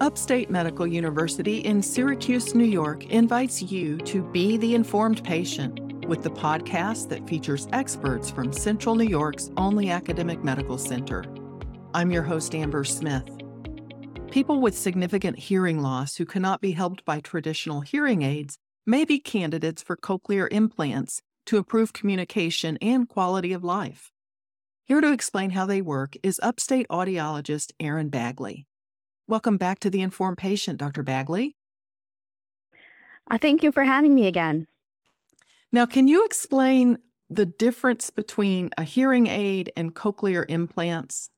Upstate Medical University in Syracuse, New York invites you to be the informed patient with the podcast that features experts from Central New York's only academic medical center. I'm your host, Amber Smith. People with significant hearing loss who cannot be helped by traditional hearing aids may be candidates for cochlear implants to improve communication and quality of life. Here to explain how they work is upstate audiologist Erin Bagley. Welcome back to The Informed Patient, Dr. Bagley. Uh, thank you for having me again. Now, can you explain the difference between a hearing aid and cochlear implants?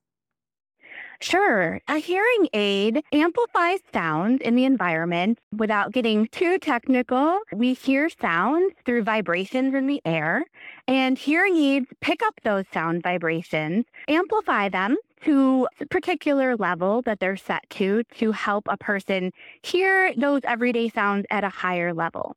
Sure. A hearing aid amplifies sound in the environment without getting too technical. We hear sound through vibrations in the air, and hearing aids pick up those sound vibrations, amplify them to a particular level that they're set to to help a person hear those everyday sounds at a higher level.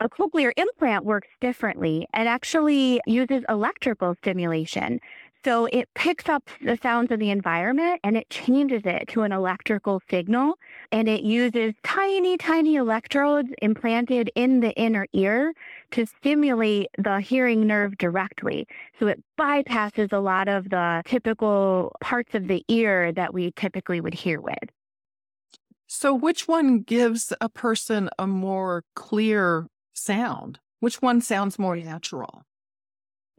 A cochlear implant works differently. It actually uses electrical stimulation. So it picks up the sounds of the environment and it changes it to an electrical signal. And it uses tiny, tiny electrodes implanted in the inner ear to stimulate the hearing nerve directly. So it bypasses a lot of the typical parts of the ear that we typically would hear with. So, which one gives a person a more clear sound? Which one sounds more natural?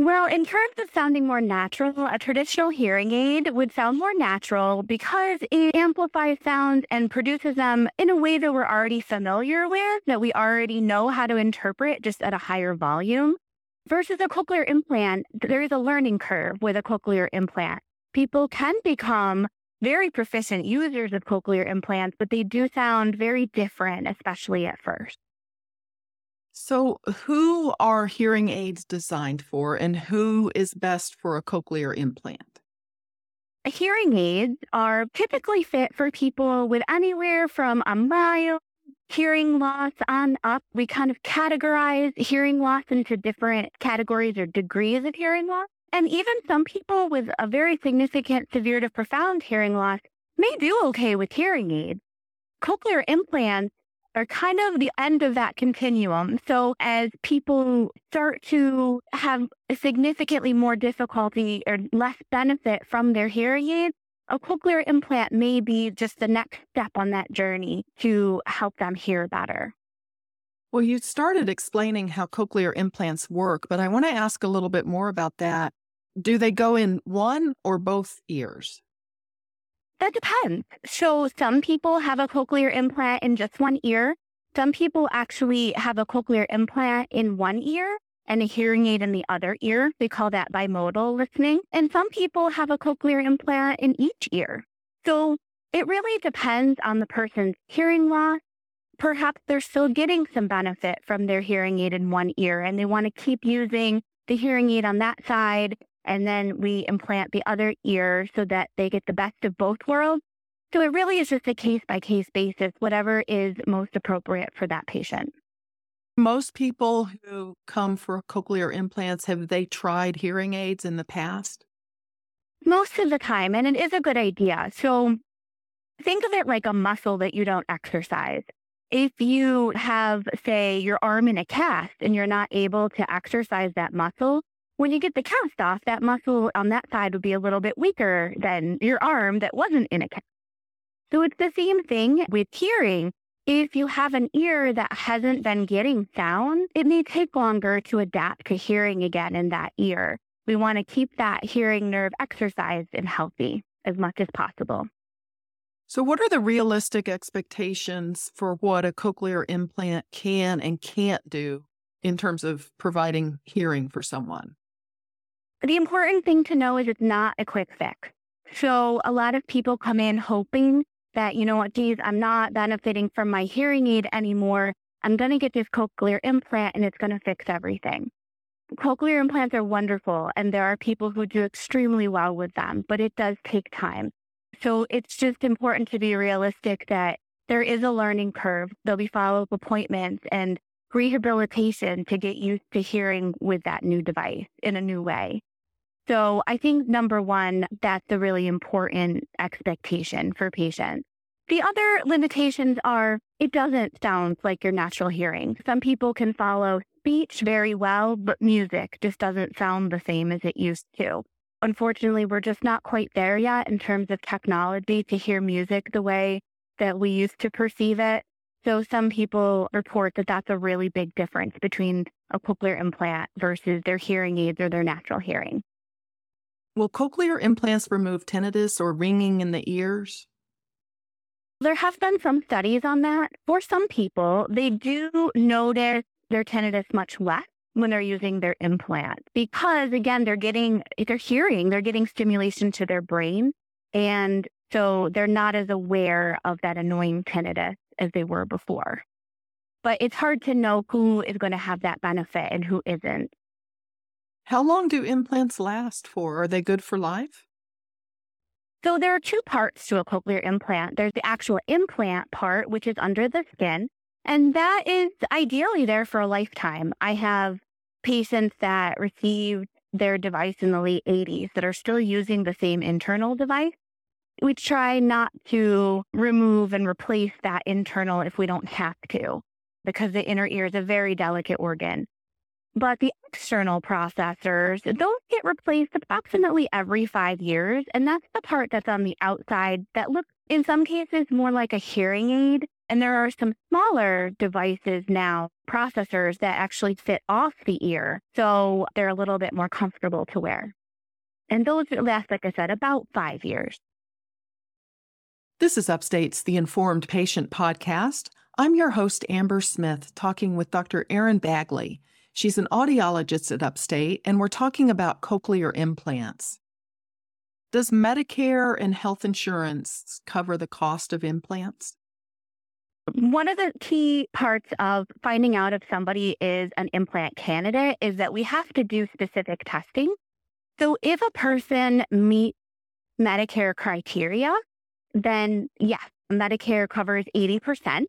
Well, in terms of sounding more natural, a traditional hearing aid would sound more natural because it amplifies sounds and produces them in a way that we're already familiar with, that we already know how to interpret just at a higher volume. Versus a cochlear implant, there is a learning curve with a cochlear implant. People can become very proficient users of cochlear implants, but they do sound very different, especially at first. So, who are hearing aids designed for, and who is best for a cochlear implant? Hearing aids are typically fit for people with anywhere from a mild hearing loss on up. We kind of categorize hearing loss into different categories or degrees of hearing loss. And even some people with a very significant, severe to profound hearing loss may do okay with hearing aids. Cochlear implants are kind of the end of that continuum. So as people start to have significantly more difficulty or less benefit from their hearing aids, a cochlear implant may be just the next step on that journey to help them hear better. Well, you started explaining how cochlear implants work, but I want to ask a little bit more about that. Do they go in one or both ears? That depends. So some people have a cochlear implant in just one ear. Some people actually have a cochlear implant in one ear and a hearing aid in the other ear. They call that bimodal listening. And some people have a cochlear implant in each ear. So it really depends on the person's hearing loss. Perhaps they're still getting some benefit from their hearing aid in one ear and they want to keep using the hearing aid on that side and then we implant the other ear so that they get the best of both worlds. So it really is just a case by case basis, whatever is most appropriate for that patient. Most people who come for cochlear implants, have they tried hearing aids in the past? Most of the time, and it is a good idea. So think of it like a muscle that you don't exercise. If you have, say, your arm in a cast and you're not able to exercise that muscle, when you get the cast off, that muscle on that side would be a little bit weaker than your arm that wasn't in a cast. So it's the same thing with hearing. If you have an ear that hasn't been getting sound, it may take longer to adapt to hearing again in that ear. We want to keep that hearing nerve exercised and healthy as much as possible. So, what are the realistic expectations for what a cochlear implant can and can't do in terms of providing hearing for someone? The important thing to know is it's not a quick fix. So a lot of people come in hoping that, you know what, geez, I'm not benefiting from my hearing aid anymore. I'm going to get this cochlear implant and it's going to fix everything. Cochlear implants are wonderful and there are people who do extremely well with them, but it does take time. So it's just important to be realistic that there is a learning curve. There'll be follow up appointments and rehabilitation to get used to hearing with that new device in a new way. So I think number one, that's a really important expectation for patients. The other limitations are it doesn't sound like your natural hearing. Some people can follow speech very well, but music just doesn't sound the same as it used to. Unfortunately, we're just not quite there yet in terms of technology to hear music the way that we used to perceive it. So some people report that that's a really big difference between a cochlear implant versus their hearing aids or their natural hearing. Will cochlear implants remove tinnitus or ringing in the ears? There have been some studies on that. For some people, they do notice their tinnitus much less when they're using their implant because again, they're getting, they're hearing, they're getting stimulation to their brain. And so they're not as aware of that annoying tinnitus as they were before. But it's hard to know who is going to have that benefit and who isn't. How long do implants last for? Are they good for life? So there are two parts to a cochlear implant. There's the actual implant part, which is under the skin, and that is ideally there for a lifetime. I have patients that received their device in the late 80s that are still using the same internal device we try not to remove and replace that internal if we don't have to, because the inner ear is a very delicate organ. But the external processors, those get replaced approximately every five years. And that's the part that's on the outside that looks, in some cases, more like a hearing aid. And there are some smaller devices now, processors that actually fit off the ear. So they're a little bit more comfortable to wear. And those last, like I said, about five years. This is Upstate's The Informed Patient podcast. I'm your host, Amber Smith, talking with Dr. Erin Bagley. She's an audiologist at Upstate, and we're talking about cochlear implants. Does Medicare and health insurance cover the cost of implants? One of the key parts of finding out if somebody is an implant candidate is that we have to do specific testing. So if a person meets Medicare criteria, then yes, Medicare covers 80%.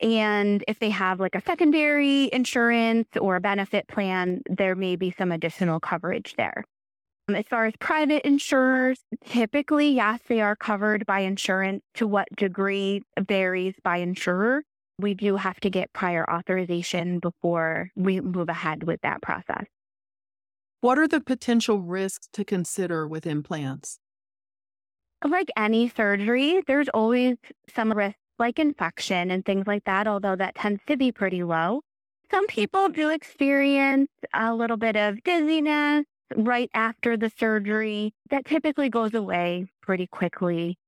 And if they have like a secondary insurance or a benefit plan, there may be some additional coverage there. Um, as far as private insurers, typically, yes, they are covered by insurance. To what degree varies by insurer. We do have to get prior authorization before we move ahead with that process. What are the potential risks to consider with implants? like any surgery, there's always some risk, like infection and things like that, although that tends to be pretty low. Some people do experience a little bit of dizziness right after the surgery. That typically goes away pretty quickly.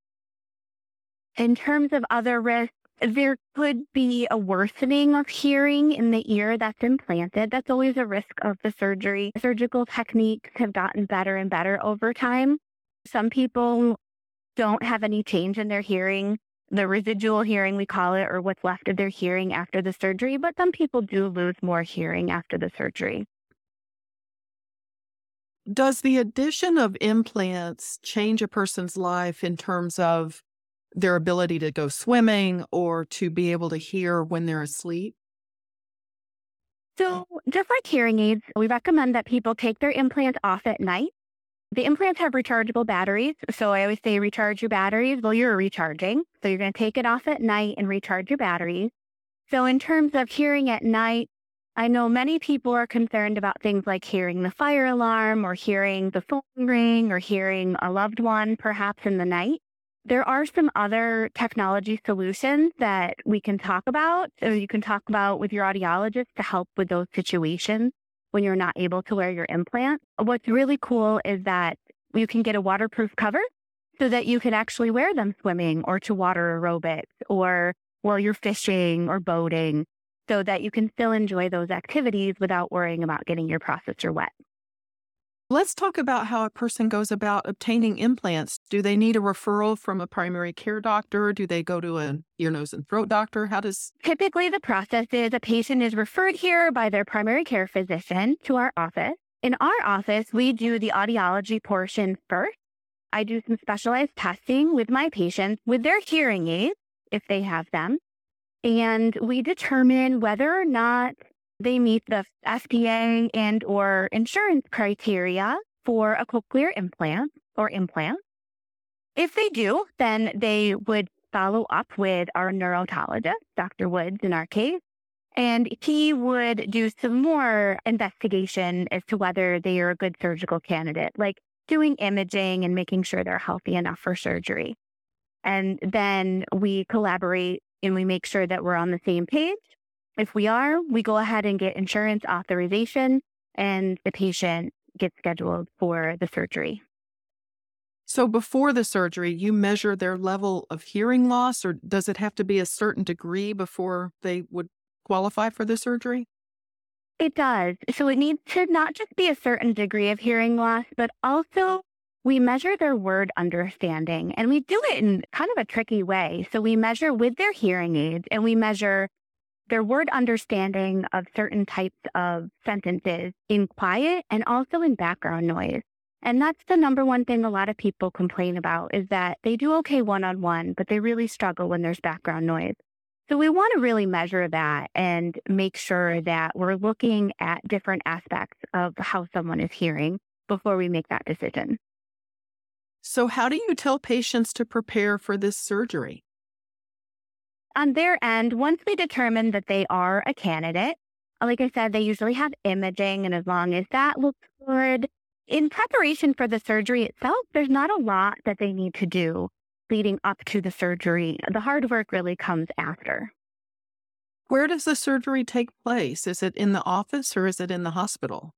In terms of other risks, there could be a worsening of hearing in the ear that's implanted. That's always a risk of the surgery. Surgical techniques have gotten better and better over time. Some people don't have any change in their hearing, the residual hearing, we call it, or what's left of their hearing after the surgery, but some people do lose more hearing after the surgery. Does the addition of implants change a person's life in terms of their ability to go swimming or to be able to hear when they're asleep? So, just like hearing aids, we recommend that people take their implants off at night the implants have rechargeable batteries. So I always say recharge your batteries while you're recharging. So you're going to take it off at night and recharge your batteries. So in terms of hearing at night, I know many people are concerned about things like hearing the fire alarm or hearing the phone ring or hearing a loved one perhaps in the night. There are some other technology solutions that we can talk about, or you can talk about with your audiologist to help with those situations when you're not able to wear your implant. What's really cool is that you can get a waterproof cover so that you can actually wear them swimming or to water aerobics or while you're fishing or boating so that you can still enjoy those activities without worrying about getting your processor wet. Let's talk about how a person goes about obtaining implants. Do they need a referral from a primary care doctor? Do they go to an ear, nose, and throat doctor? How does typically the process is a patient is referred here by their primary care physician to our office. In our office, we do the audiology portion first. I do some specialized testing with my patients with their hearing aids, if they have them. And we determine whether or not they meet the FDA and or insurance criteria for a cochlear implant or implant. If they do, then they would follow up with our neurotologist, Dr. Woods in our case, and he would do some more investigation as to whether they are a good surgical candidate, like doing imaging and making sure they're healthy enough for surgery. And then we collaborate and we make sure that we're on the same page. If we are, we go ahead and get insurance authorization and the patient gets scheduled for the surgery. So before the surgery, you measure their level of hearing loss, or does it have to be a certain degree before they would qualify for the surgery? It does. So it needs to not just be a certain degree of hearing loss, but also we measure their word understanding and we do it in kind of a tricky way. So we measure with their hearing aids and we measure their word understanding of certain types of sentences in quiet and also in background noise. And that's the number one thing a lot of people complain about is that they do okay one on one, but they really struggle when there's background noise. So we want to really measure that and make sure that we're looking at different aspects of how someone is hearing before we make that decision. So, how do you tell patients to prepare for this surgery? On their end, once we determine that they are a candidate, like I said, they usually have imaging, and as long as that looks good, in preparation for the surgery itself, there's not a lot that they need to do leading up to the surgery. The hard work really comes after. Where does the surgery take place? Is it in the office or is it in the hospital?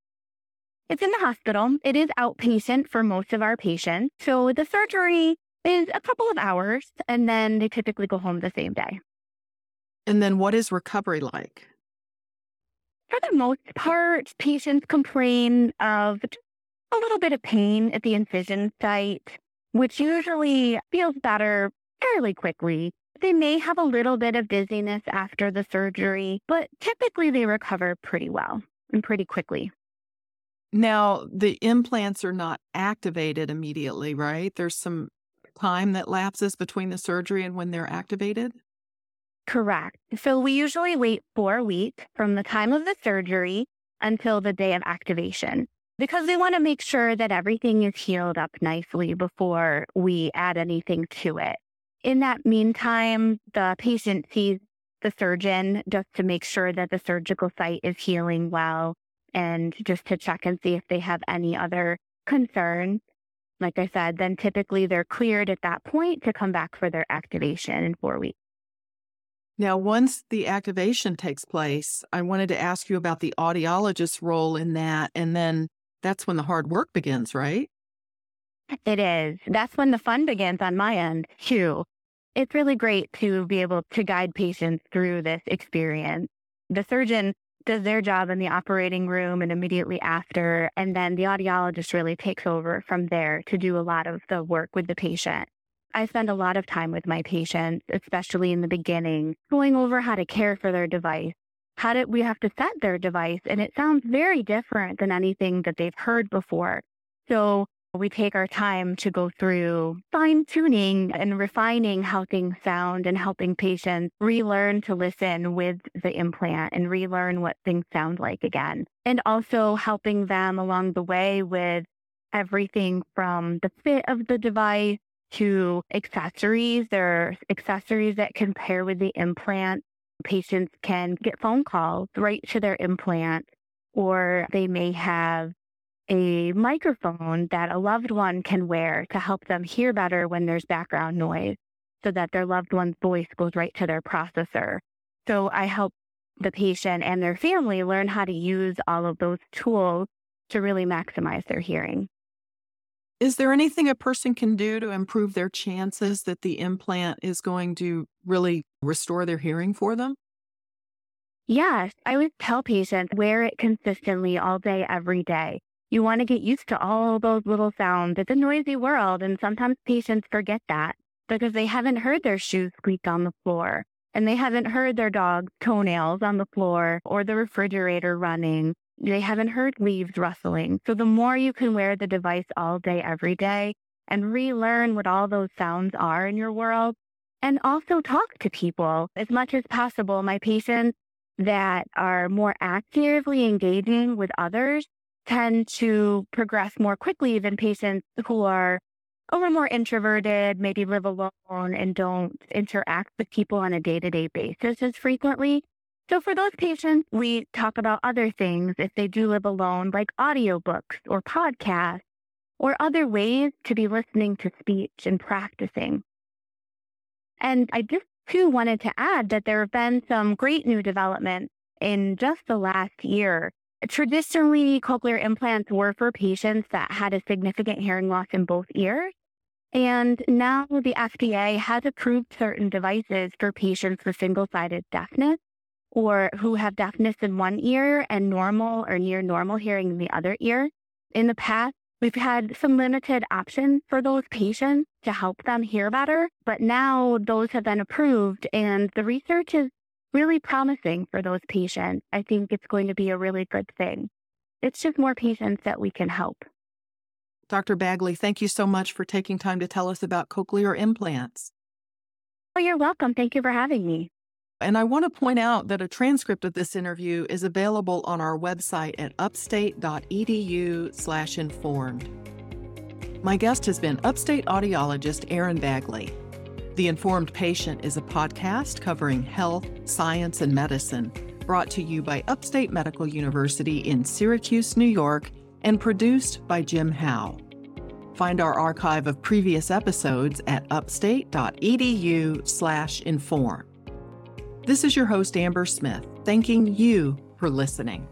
It's in the hospital. It is outpatient for most of our patients. So the surgery is a couple of hours and then they typically go home the same day. And then what is recovery like? For the most part, patients complain of a little bit of pain at the incision site, which usually feels better fairly quickly. They may have a little bit of dizziness after the surgery, but typically they recover pretty well and pretty quickly. Now, the implants are not activated immediately, right? There's some time that lapses between the surgery and when they're activated? Correct. So we usually wait four weeks from the time of the surgery until the day of activation because we want to make sure that everything is healed up nicely before we add anything to it. In that meantime, the patient sees the surgeon just to make sure that the surgical site is healing well and just to check and see if they have any other concerns. Like I said, then typically they're cleared at that point to come back for their activation in four weeks. Now, once the activation takes place, I wanted to ask you about the audiologist's role in that and then that's when the hard work begins, right? It is. That's when the fun begins on my end, too. It's really great to be able to guide patients through this experience. The surgeon does their job in the operating room and immediately after, and then the audiologist really takes over from there to do a lot of the work with the patient. I spend a lot of time with my patients, especially in the beginning, going over how to care for their device, how did we have to set their device? And it sounds very different than anything that they've heard before. So we take our time to go through fine tuning and refining how things sound and helping patients relearn to listen with the implant and relearn what things sound like again. And also helping them along the way with everything from the fit of the device to accessories. There are accessories that can pair with the implant patients can get phone calls right to their implant, or they may have a microphone that a loved one can wear to help them hear better when there's background noise so that their loved one's voice goes right to their processor. So I help the patient and their family learn how to use all of those tools to really maximize their hearing. Is there anything a person can do to improve their chances that the implant is going to really restore their hearing for them? Yes, I would tell patients wear it consistently all day, every day. You want to get used to all those little sounds. It's a noisy world, and sometimes patients forget that because they haven't heard their shoes squeak on the floor and they haven't heard their dog's toenails on the floor or the refrigerator running they haven't heard leaves rustling. So the more you can wear the device all day, every day, and relearn what all those sounds are in your world, and also talk to people as much as possible. My patients that are more actively engaging with others tend to progress more quickly than patients who are are more introverted, maybe live alone and don't interact with people on a day to day basis as frequently. So for those patients, we talk about other things if they do live alone, like audiobooks or podcasts or other ways to be listening to speech and practicing. And I just too wanted to add that there have been some great new developments in just the last year. Traditionally, cochlear implants were for patients that had a significant hearing loss in both ears. And now the FDA has approved certain devices for patients with single sided deafness or who have deafness in one ear and normal or near normal hearing in the other ear. In the past, we've had some limited options for those patients to help them hear better, but now those have been approved and the research is really promising for those patients. I think it's going to be a really good thing. It's just more patients that we can help. Dr. Bagley, thank you so much for taking time to tell us about cochlear implants. Oh, you're welcome. Thank you for having me. And I want to point out that a transcript of this interview is available on our website at upstate.edu/informed. My guest has been Upstate audiologist Erin Bagley. The Informed Patient is a podcast covering health, science, and medicine, brought to you by Upstate Medical University in Syracuse, New York, and produced by Jim Howe. Find our archive of previous episodes at upstate.edu/inform. This is your host, Amber Smith, thanking you for listening.